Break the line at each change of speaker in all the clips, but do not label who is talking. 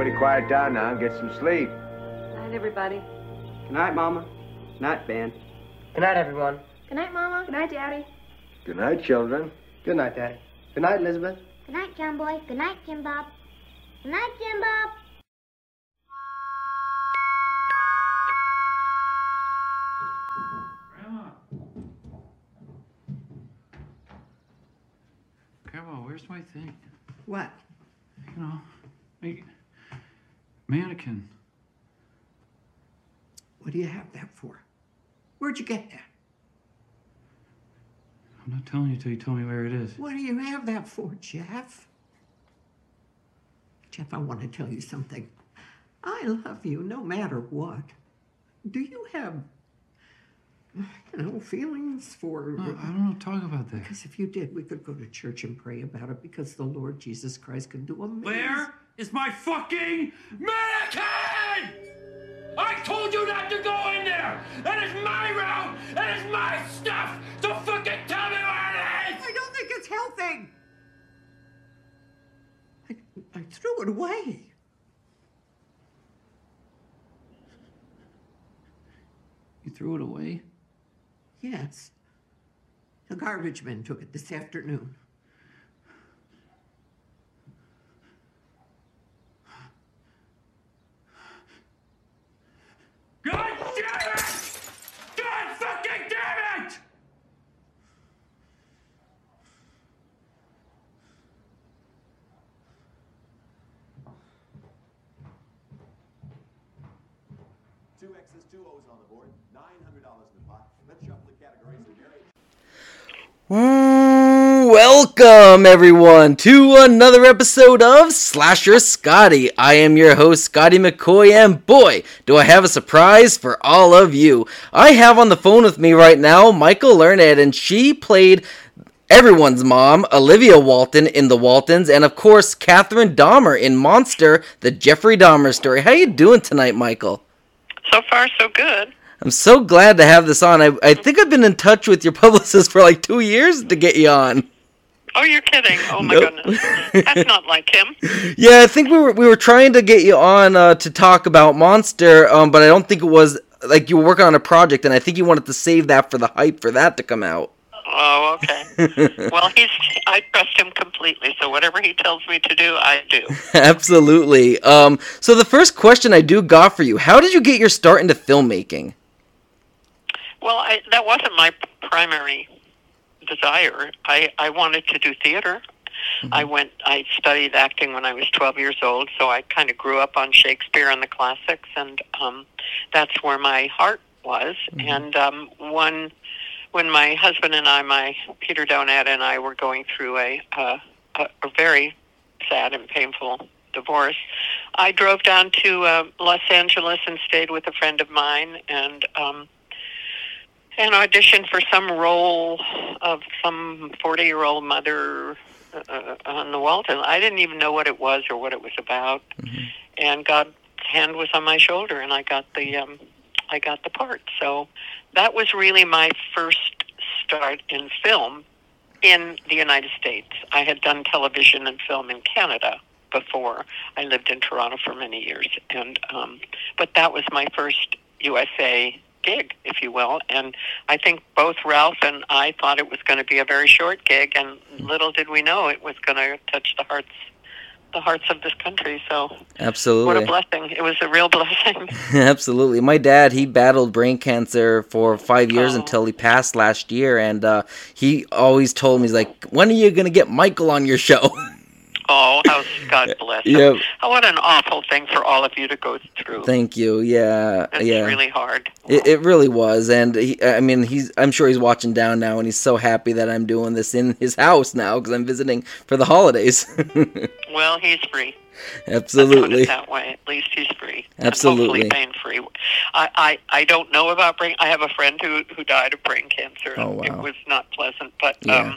Everybody quiet down now and get some sleep.
Good night, everybody.
Good night, Mama. Good night, Ben.
Good night, everyone.
Good night, Mama. Good night, Daddy.
Good night, children.
Good night, Daddy. Good night, Elizabeth.
Good night, John Boy. Good night, Jim Bob. Good night, Jim Bob.
Grandma. Grandma, where's my thing?
What?
You know, make mannequin.
What do you have that for? Where'd you get that?
I'm not telling you till you tell me where it is.
What do you have that for, Jeff? Jeff, I want to tell you something. I love you no matter what. Do you have, you know, feelings for.
No, I don't want to talk about that.
Because if you did, we could go to church and pray about it because the Lord Jesus Christ can do amazing.
Where is my fucking mannequin? I told you not to go in there! That is my room! That is my stuff! So fucking tell me where it is!
I don't think it's healthy. I, I threw it away.
You threw it away?
Yes. The garbage man took it this afternoon.
God damn it! God fucking damn it!
Two X's, two O's on the board, $900 in the pot. Let's shuffle the categories and.
Welcome everyone to another episode of Slasher Scotty. I am your host Scotty McCoy, and boy, do I have a surprise for all of you. I have on the phone with me right now Michael Learned, and she played everyone's mom, Olivia Walton in The Waltons, and of course Catherine Dahmer in Monster, the Jeffrey Dahmer story. How you doing tonight, Michael?
So far, so good.
I'm so glad to have this on. I, I think I've been in touch with your publicist for like two years to get you on.
Oh, you're kidding! Oh my
Nope.
goodness, that's not like him.
Yeah, I think we were we were trying to get you on uh, to talk about Monster, um, but I don't think it was like you were working on a project, and I think you wanted to save that for the hype for that to come out.
Oh, okay. well, he's I trust him completely. So whatever he tells me to do, I do.
Absolutely. Um, so the first question I do got for you: How did you get your start into filmmaking?
Well, I, that wasn't my primary desire. I I wanted to do theater. I went. I studied acting when I was 12 years old, so I kind of grew up on Shakespeare and the classics, and um, that's where my heart was. And um, one, when my husband and I, my Peter Donat and I, were going through a uh, a, a very sad and painful divorce, I drove down to uh, Los Angeles and stayed with a friend of mine, and um, and auditioned for some role of some 40 year old mother uh, on the Walton. I didn't even know what it was or what it was about. And God's hand was on my shoulder, and I got the um, I got the part. So that was really my first start in film in the United States. I had done television and film in Canada before. I lived in Toronto for many years, and um, but that was my first USA gig, if you will. And I think both Ralph and I thought it was going to be a very short gig, and little did we know it was going to touch the hearts the hearts of this country. So
Absolutely.
what a blessing! It was a real blessing.
Absolutely. My dad, he battled brain cancer for five years
Oh.
until he passed last year, and uh, he always told me, he's like, "When are you gonna get Michael on your show?"
oh, how God bless him!
Yep.
Oh, what an awful thing for all of you to go through.
Thank you. Yeah,
It's
yeah.
really hard.
It, it really was, and he, I mean, he's. I'm sure he's watching down now, and he's so happy that I'm doing this in his house now because I'm visiting for the holidays.
Well, he's free.
Absolutely.
that way. At least he's free.
Absolutely.
And hopefully pain free. I, I, I don't know about brain. I have a friend who who died of brain cancer.
Oh, wow.
It was not pleasant, but
Yeah.
um,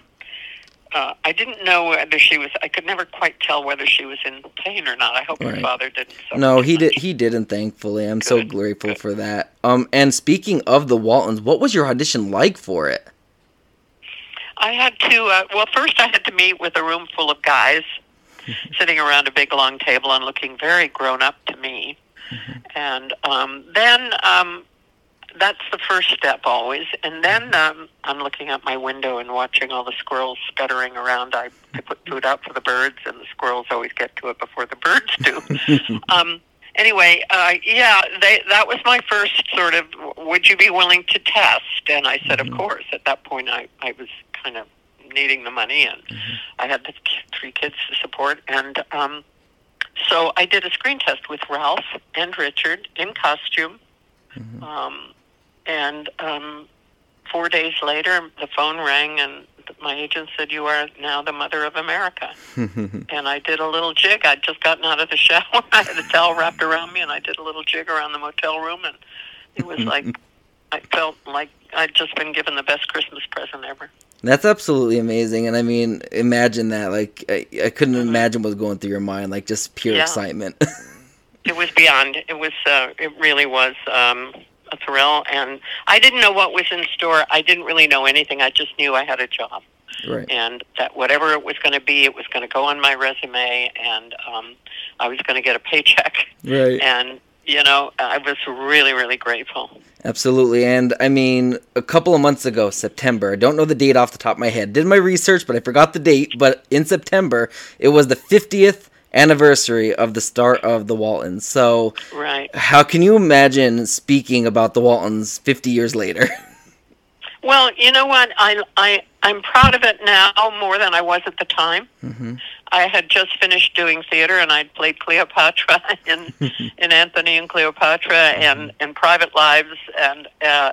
uh, I didn't know whether she was. I could never quite tell whether she was in pain or not. I hope her
Right.
father didn't.
No, he did. He didn't. Thankfully, I'm so grateful
good.
for that. Um, and speaking of the Waltons, what was your audition like for it?
I had to. Uh, well, first I had to meet with a room full of guys sitting around a big long table and looking very grown up to me. And um, then um, that's the first step always. And then um, I'm looking out my window and watching all the squirrels scuttering around. I, I put food out for the birds, and the squirrels always get to it before the birds do. um, anyway, uh, yeah, they, that was my first sort of. Would you be willing to test? And I said, of course. At that point, I I was kind of needing the money, and I had the three kids to support, and um, so I did a screen test with Ralph and Richard in costume. Um, and um, four days later, the phone rang, and my agent said, "You are now the mother of America." and I did a little jig. I'd just gotten out of the shower. I had a towel wrapped around me, and I did a little jig around the motel room, and it was like I felt like I'd just been given the best Christmas present ever.
That's absolutely amazing, and I mean, imagine that. Like, I, I couldn't
Mhm.
imagine what's going through your mind. Like, just pure
Yeah.
excitement.
It was beyond. It was. Uh, it really was um, a thrill, and I didn't know what was in store. I didn't really know anything. I just knew I had a job.
right.
and that whatever it was going to be, it was going to go on my resume, and um, I was going to get a paycheck.
Right.
And you know, I was really, really grateful.
Absolutely. And I mean, a couple of months ago, September, I don't know the date off the top of my head. Did my research, but I forgot the date. But in September, it was the 50th anniversary of the start of the Waltons. So,
Right.
how can you imagine speaking about the Waltons 50 years later?
Well, you know what? I I I'm proud of it now more than I was at the time.
hmm
I had just finished doing theater, and I'd played Cleopatra in in Antony and Cleopatra and and Private Lives, and uh,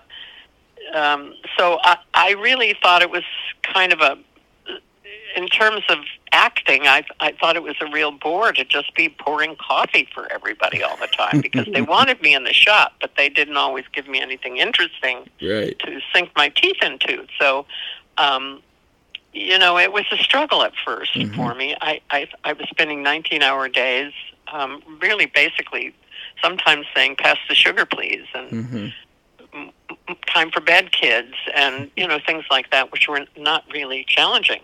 um, so I I really thought it was kind of a in terms of acting, I I thought it was a real bore to just be pouring coffee for everybody all the time because they wanted me in the shop, but they didn't always give me anything interesting
Right.
to sink my teeth into. So, um, you know, it was a struggle at 1st
Mhm.
for me. I, I I was spending 19 hour days, um, really basically sometimes saying "pass the sugar, please," and
hmm
m- m- time for bed, kids, and you know things like that, which were not really challenging.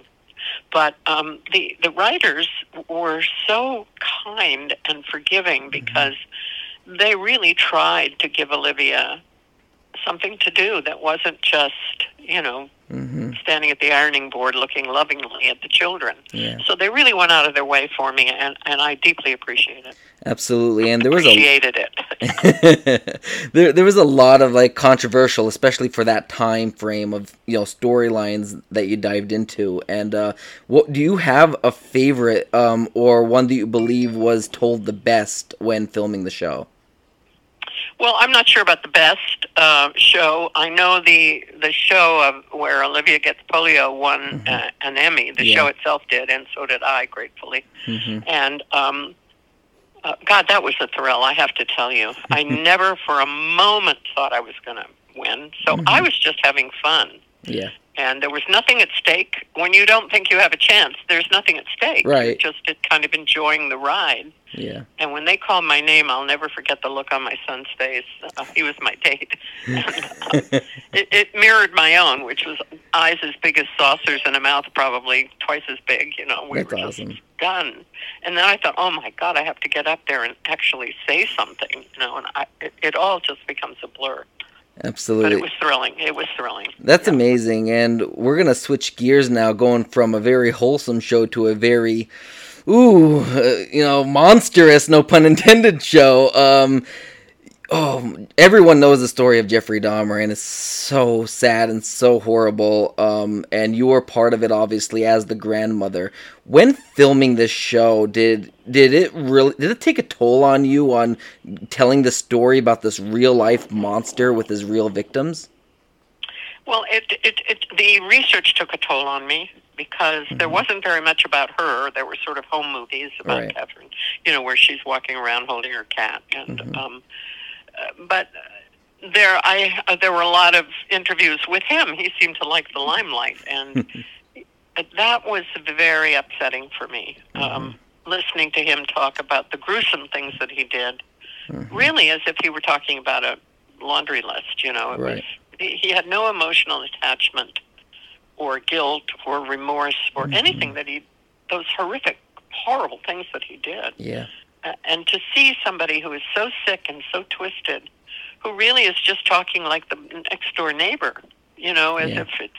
But um, the the writers were so kind and forgiving because they really tried to give Olivia something to do that wasn't just you know
hmm
standing at the ironing board looking lovingly at the children.
Yeah.
So they really went out of their way for me, and and I deeply appreciate it.
Absolutely. And there was a
Appreciated it.
there there was a lot of like controversial, especially for that time frame of you know storylines that you dived into. And uh, what do you have a favorite um, or one that you believe was told the best when filming the show?
Well, I'm not sure about the best uh, show. I know the the show of where Olivia gets polio won uh, an Emmy. The
Yeah.
show itself did, and so did I, gratefully.
hmm
And um, uh, God, that was a thrill. I have to tell you, I never for a moment thought I was going to win. So I was just having fun,
Yeah.
And there was nothing at stake. When you don't think you have a chance, there's nothing at stake.
Right.
You're just kind of enjoying the ride.
Yeah.
And when they called my name, I'll never forget the look on my son's face. Uh, he was my date. and, uh, it, it mirrored my own, which was eyes as big as saucers and a mouth probably twice as big. You know, we
That's
were
awesome.
just stunned. And then I thought, oh my God, I have to get up there and actually say something. You know, and I, it, it all just becomes a blur. But
Absolutely.
it was thrilling. It was thrilling.
That's
Yeah.
amazing, and we're gonna switch gears now, going from a very wholesome show to a very, ooh, uh, you know, monstrous, no pun intended show. Um, oh, everyone knows the story of Jeffrey Dahmer, and it's so sad and so horrible. Um, and you were part of it, obviously, as the grandmother. When filming this show, did did it really did it take a toll on you on telling the story about this real life monster with his real victims?
Well, it, it, it, the research took a toll on me because there wasn't very much about her. There were sort of home movies about
Right.
Catherine, you know, where she's walking around holding her cat. And
Mhm.
um, but there, I uh, there were a lot of interviews with him. He seemed to like the limelight, and that was very upsetting for me. Um, listening to him talk about the gruesome things that he did,
Mhm.
really as if he were talking about a laundry list. You know, it
Right.
was he had no emotional attachment or guilt or remorse or
Mhm.
anything that he those horrific horrible things that he did.
Yeah.
And to see somebody who is so sick and so twisted, who really is just talking like the next door neighbor, you know, as
Yeah.
if it's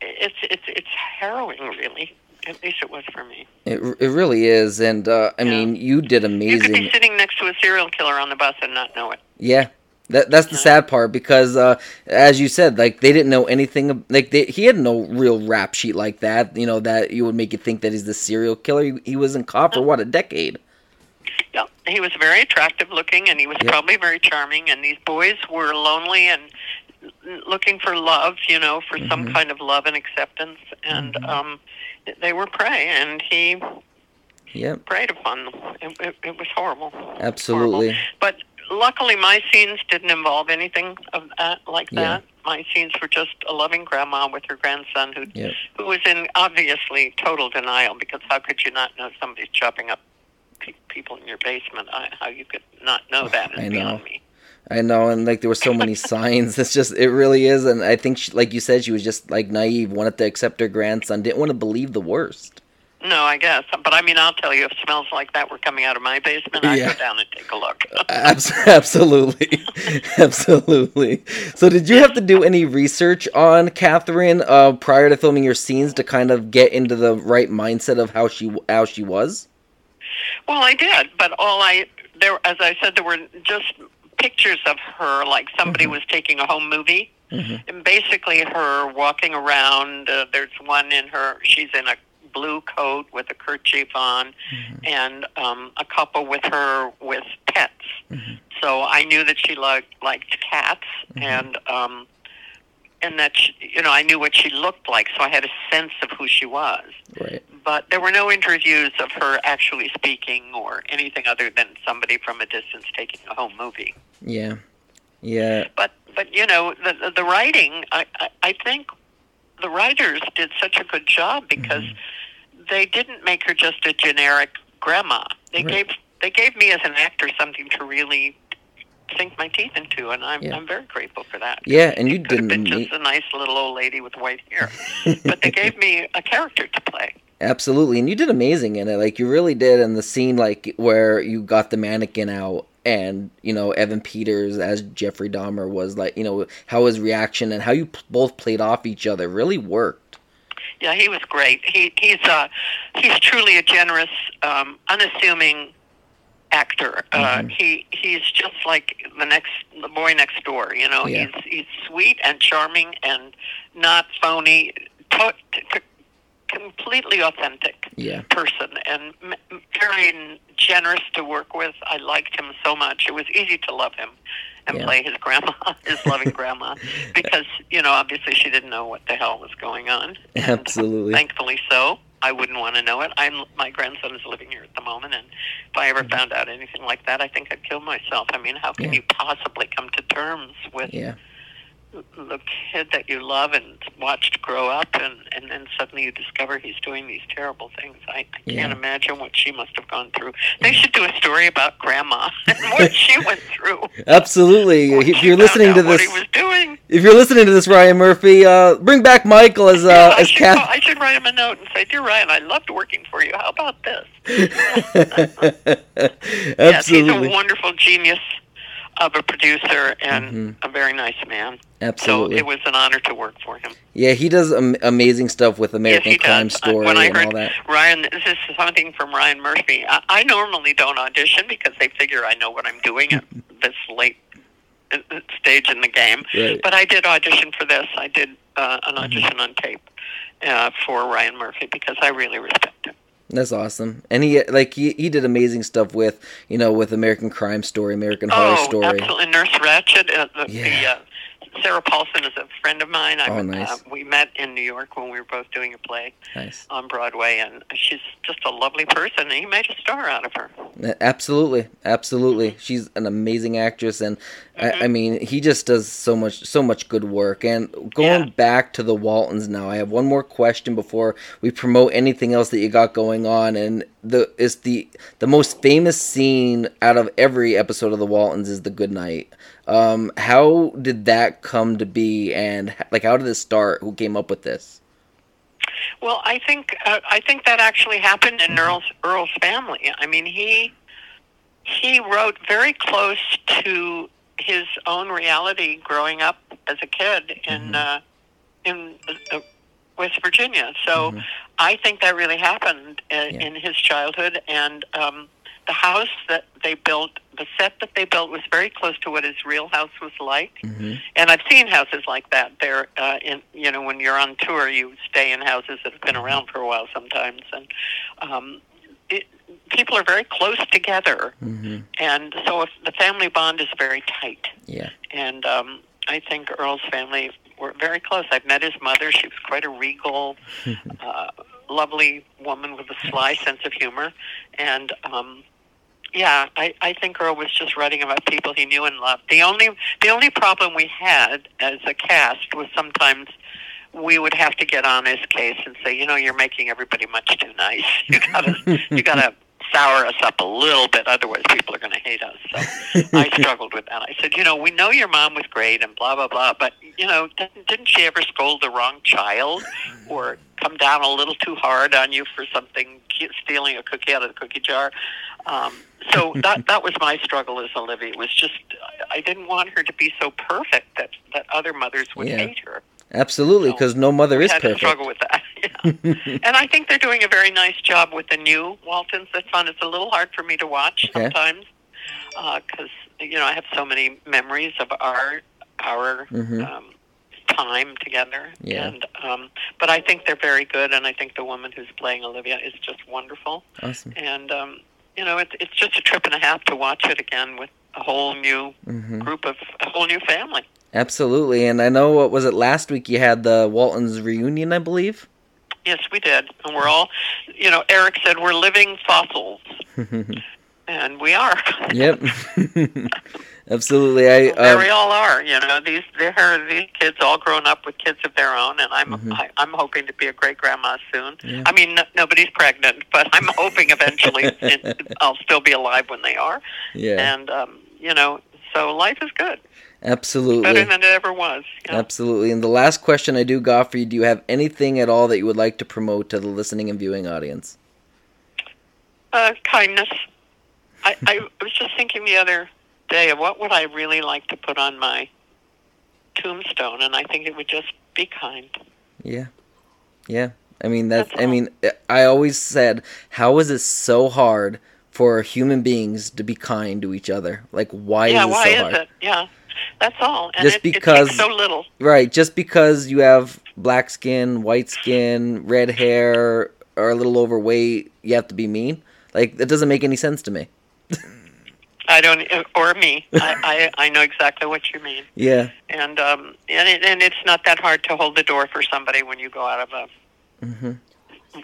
it's it's it's harrowing, really. At least it was for me.
It, it really is, and uh, I mean, you did amazing.
You could be sitting next to a serial killer on the bus and not know it.
Yeah, that that's the sad part because, uh, as you said, like they didn't know anything. Like they, he had no real rap sheet like that. You know that you would make you think that he's the serial killer. He, he was in cop for what a decade.
He was very attractive looking, and he was
Yep.
probably very charming. And these boys were lonely and looking for love, you know, for
Mm-hmm.
some kind of love and acceptance. And um, they were prey, and he
Yep,
preyed upon them. It, it, it was horrible.
absolutely.
Horrible. But luckily, my scenes didn't involve anything of that like
Yeah.
that. My scenes were just a loving grandma with her grandson, who
Yep.
who was in obviously total denial because how could you not know somebody's chopping up pe- people in your basement? I, how you could not know that is
I know.
beyond me.
I know, and like there were so many signs. It's just, it really is, and I think, she, like you said, she was just like naive, wanted to accept her grandson, didn't want to believe the worst.
No, I guess, but I mean, I'll tell you, if smells like that were coming out of my basement, I'd
Yeah.
go down and take a look.
Abs- absolutely, absolutely. So, did you have to do any research on Catherine uh, prior to filming your scenes to kind of get into the right mindset of how she how she was?
Well, I did, but all I there, as I said, there were just pictures of her, like somebody was taking a home movie, and basically her walking around. Uh, there's one in her; she's in a blue coat with a kerchief on, and um, a couple with her with pets. So I knew that she liked liked cats, and um, and that she, you know I knew what she looked like, so I had a sense of who she was
Right.
But there were no interviews of her actually speaking or anything other than somebody from a distance taking a home movie.
Yeah. Yeah.
But but you know the the, the writing, I, I I think the writers did such a good job because mm-hmm. they didn't make her just a generic grandma. They
Right.
gave they gave me as an actor something to really sink my teeth into, and I'm
Yeah.
I'm very grateful for that.
Yeah, and you
It could have
didn't
been just a nice little old lady with white hair, but they gave me a character to play.
Absolutely, and you did amazing in it. Like you really did in the scene, like where you got the mannequin out, and you know Evan Peters as Jeffrey Dahmer was like, you know how his reaction and how you p- both played off each other really worked.
Yeah, he was great. He he's uh he's truly a generous, um, unassuming actor. Uh,
Mm-hmm.
he he's just like the next the boy next door. You know,
Yeah.
he's he's sweet and charming and not phony. To, to, completely authentic
Yeah,
person and very generous to work with. I liked him so much. It was easy to love him and
Yeah.
play his grandma, his loving grandma, because you know obviously she didn't know what the hell was going on. And
Absolutely.
Thankfully so. I wouldn't want to know it. I'm my grandson is living here at the moment, and if I ever found out anything like that, I think I'd kill myself. I mean, how can
Mm-hmm. Yeah.
you possibly come to terms with
yeah,
the kid that you love and watched grow up and and then suddenly you discover he's doing these terrible things. I, I can't imagine what she must have gone through. They should do a story about grandma and what she went through.
Absolutely. If you're listening to
what
this,
he was doing.
if you're listening to this, Ryan Murphy, uh, bring back Michael as
Yeah,
uh,
I,
as
should
Kath.
I should write him a note and say dear ryan i loved working for you. How about this? Yes he's
Absolutely,
a wonderful genius of a producer and a very nice man
Mm-hmm. absolutely.
so it was an honor to work for him
yeah, he does am- amazing stuff with American
yes,
Crime
does.
Story
when I
and
heard
all that.
Ryan, this is something from Ryan Murphy. I, I normally don't audition because they figure I know what I'm doing at this late uh, uh, stage in the game.
Right.
But I did audition for this. I did uh, an audition on tape uh, for Ryan Murphy because I really respect him.
That's awesome, and he like he, he did amazing stuff with you know with American Crime Story, American Horror
oh,
Story.
absolutely. Nurse Ratched. Uh, the,
Yeah.
the, uh, Sarah Paulson is a friend of mine. I,
Oh, nice.
uh, we met in New York when we were both doing a play
Nice,
on Broadway, and she's just a lovely person. And he made a star out of her.
absolutely, absolutely. She's an amazing actress, and I, I mean he just does so much so much good work. And going
Yeah.
back to the Waltons now, I have one more question before we promote anything else that you got going on, and the is the the most famous scene out of every episode of the Waltons is the Good Night. Um, how did that come to be, and like how did it start? Who came up with this?
Well, I think uh, I think that actually happened in Earl's Earl's family. I mean, he he wrote very close to his own reality growing up as a kid in uh, in uh, West Virginia. So I think that really happened uh,
Yeah.
in his childhood, and um, the house that they built, the set that they built, was very close to what his real house was like.
Mhm.
And I've seen houses like that. They're uh, in you know when you're on tour, you stay in houses that have been around for a while sometimes, and um, it, people are very close together,
Mhm.
and so if the family bond is very tight.
Yeah.
And um, I think Earl's family were very close. I've met his mother. She was quite a regal, uh, lovely woman with a sly sense of humor, and. Um, yeah, I, I think Earl was just writing about people he knew and loved. The only the only problem we had as a cast was sometimes we would have to get on his case and say, you know, you're making everybody much too nice. You gotta you gotta sour us up a little bit, otherwise people are gonna hate us. So I struggled with that. I said, you know, we know your mom was great and blah blah blah, but you know, didn't, didn't she ever scold the wrong child or come down a little too hard on you for something stealing a cookie out of the cookie jar? Um, so that that was my struggle as Olivia. It Was just I didn't want her to be so perfect that that other mothers would
Yeah.
hate her.
Absolutely, because no mother is
had to
perfect.
struggle with that. Yeah. and I think they're doing a very nice job with the new Waltons. That's fun. It's a little hard for me to watch
Okay.
sometimes because you know I have so many memories of our our
Mhm.
um, time together.
Yeah.
And um, but I think they're very good, and I think the woman who's playing Olivia is just wonderful.
Awesome.
And um, you know, it's it's just a trip and a half to watch it again with a whole new
hmm
group of a whole new family.
Absolutely, and I know what was it last week? You had the Waltons reunion, I believe.
Yes, we did, and we're all, you know, Eric said we're living fossils, and we are.
yep. Absolutely, I.
there
Um,
we all are. You know, these they're these kids all grown up with kids of their own, and I'm
Mhm.
I, I'm hoping to be a great grandma soon.
Yeah.
I mean, n- nobody's pregnant, but I'm hoping eventually it, I'll still be alive when they are.
yeah,
And um, you know, so life is good,
absolutely.
better than it ever was. Yeah.
Absolutely. And the last question I do got for you: Do you have anything at all that you would like to promote to the listening and viewing audience?
Uh, kindness. I, I was just thinking the other day of what would I really like to put on my tombstone, and I think it would just be kind.
Yeah, yeah. I mean that's.
That's
I
all.
mean, I always said, how is it so hard for human beings to be kind to each other? Like, why
yeah,
is it
why
so
is
hard?
it? Yeah, that's all. And
Just
it, it
because-
takes so little.
Right, just because you have black skin, white skin, red hair, or a little overweight, you have to be mean. Like that doesn't make any sense to me.
I don't, or me. I, I I know exactly what you mean,
Yeah.
and um, and it, and it's not that hard to hold the door for somebody when you go out of a
hmm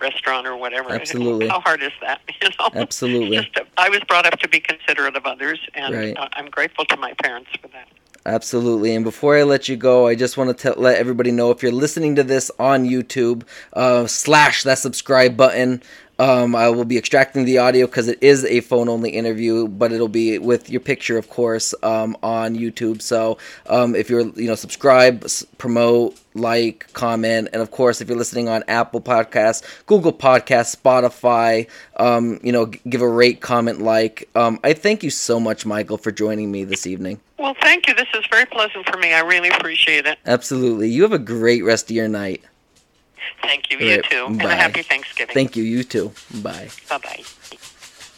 restaurant or whatever.
Absolutely.
How hard is that? You know.
Absolutely.
Just, I was brought up to be considerate of others, and
Right.
uh, I'm grateful to my parents for that.
Absolutely. And before I let you go, I just want to let everybody know if you're listening to this on YouTube, uh, slash that subscribe button. Um, I will be extracting the audio because it is a phone only interview, but it'll be with your picture, of course, um, on YouTube. So um, if you're, you know, subscribe, s- promote, like, comment, and of course, if you're listening on Apple Podcasts, Google Podcasts, Spotify, um, you know, g- give a rate, comment, like. Um, I thank you so much, Michael, for joining me this evening.
Well, thank you. This is very pleasant for me. I really appreciate it.
Absolutely. You have a great rest of your night.
Thank you. You
right,
too. And a happy Thanksgiving.
Thank you. You too. Bye.
Bye bye.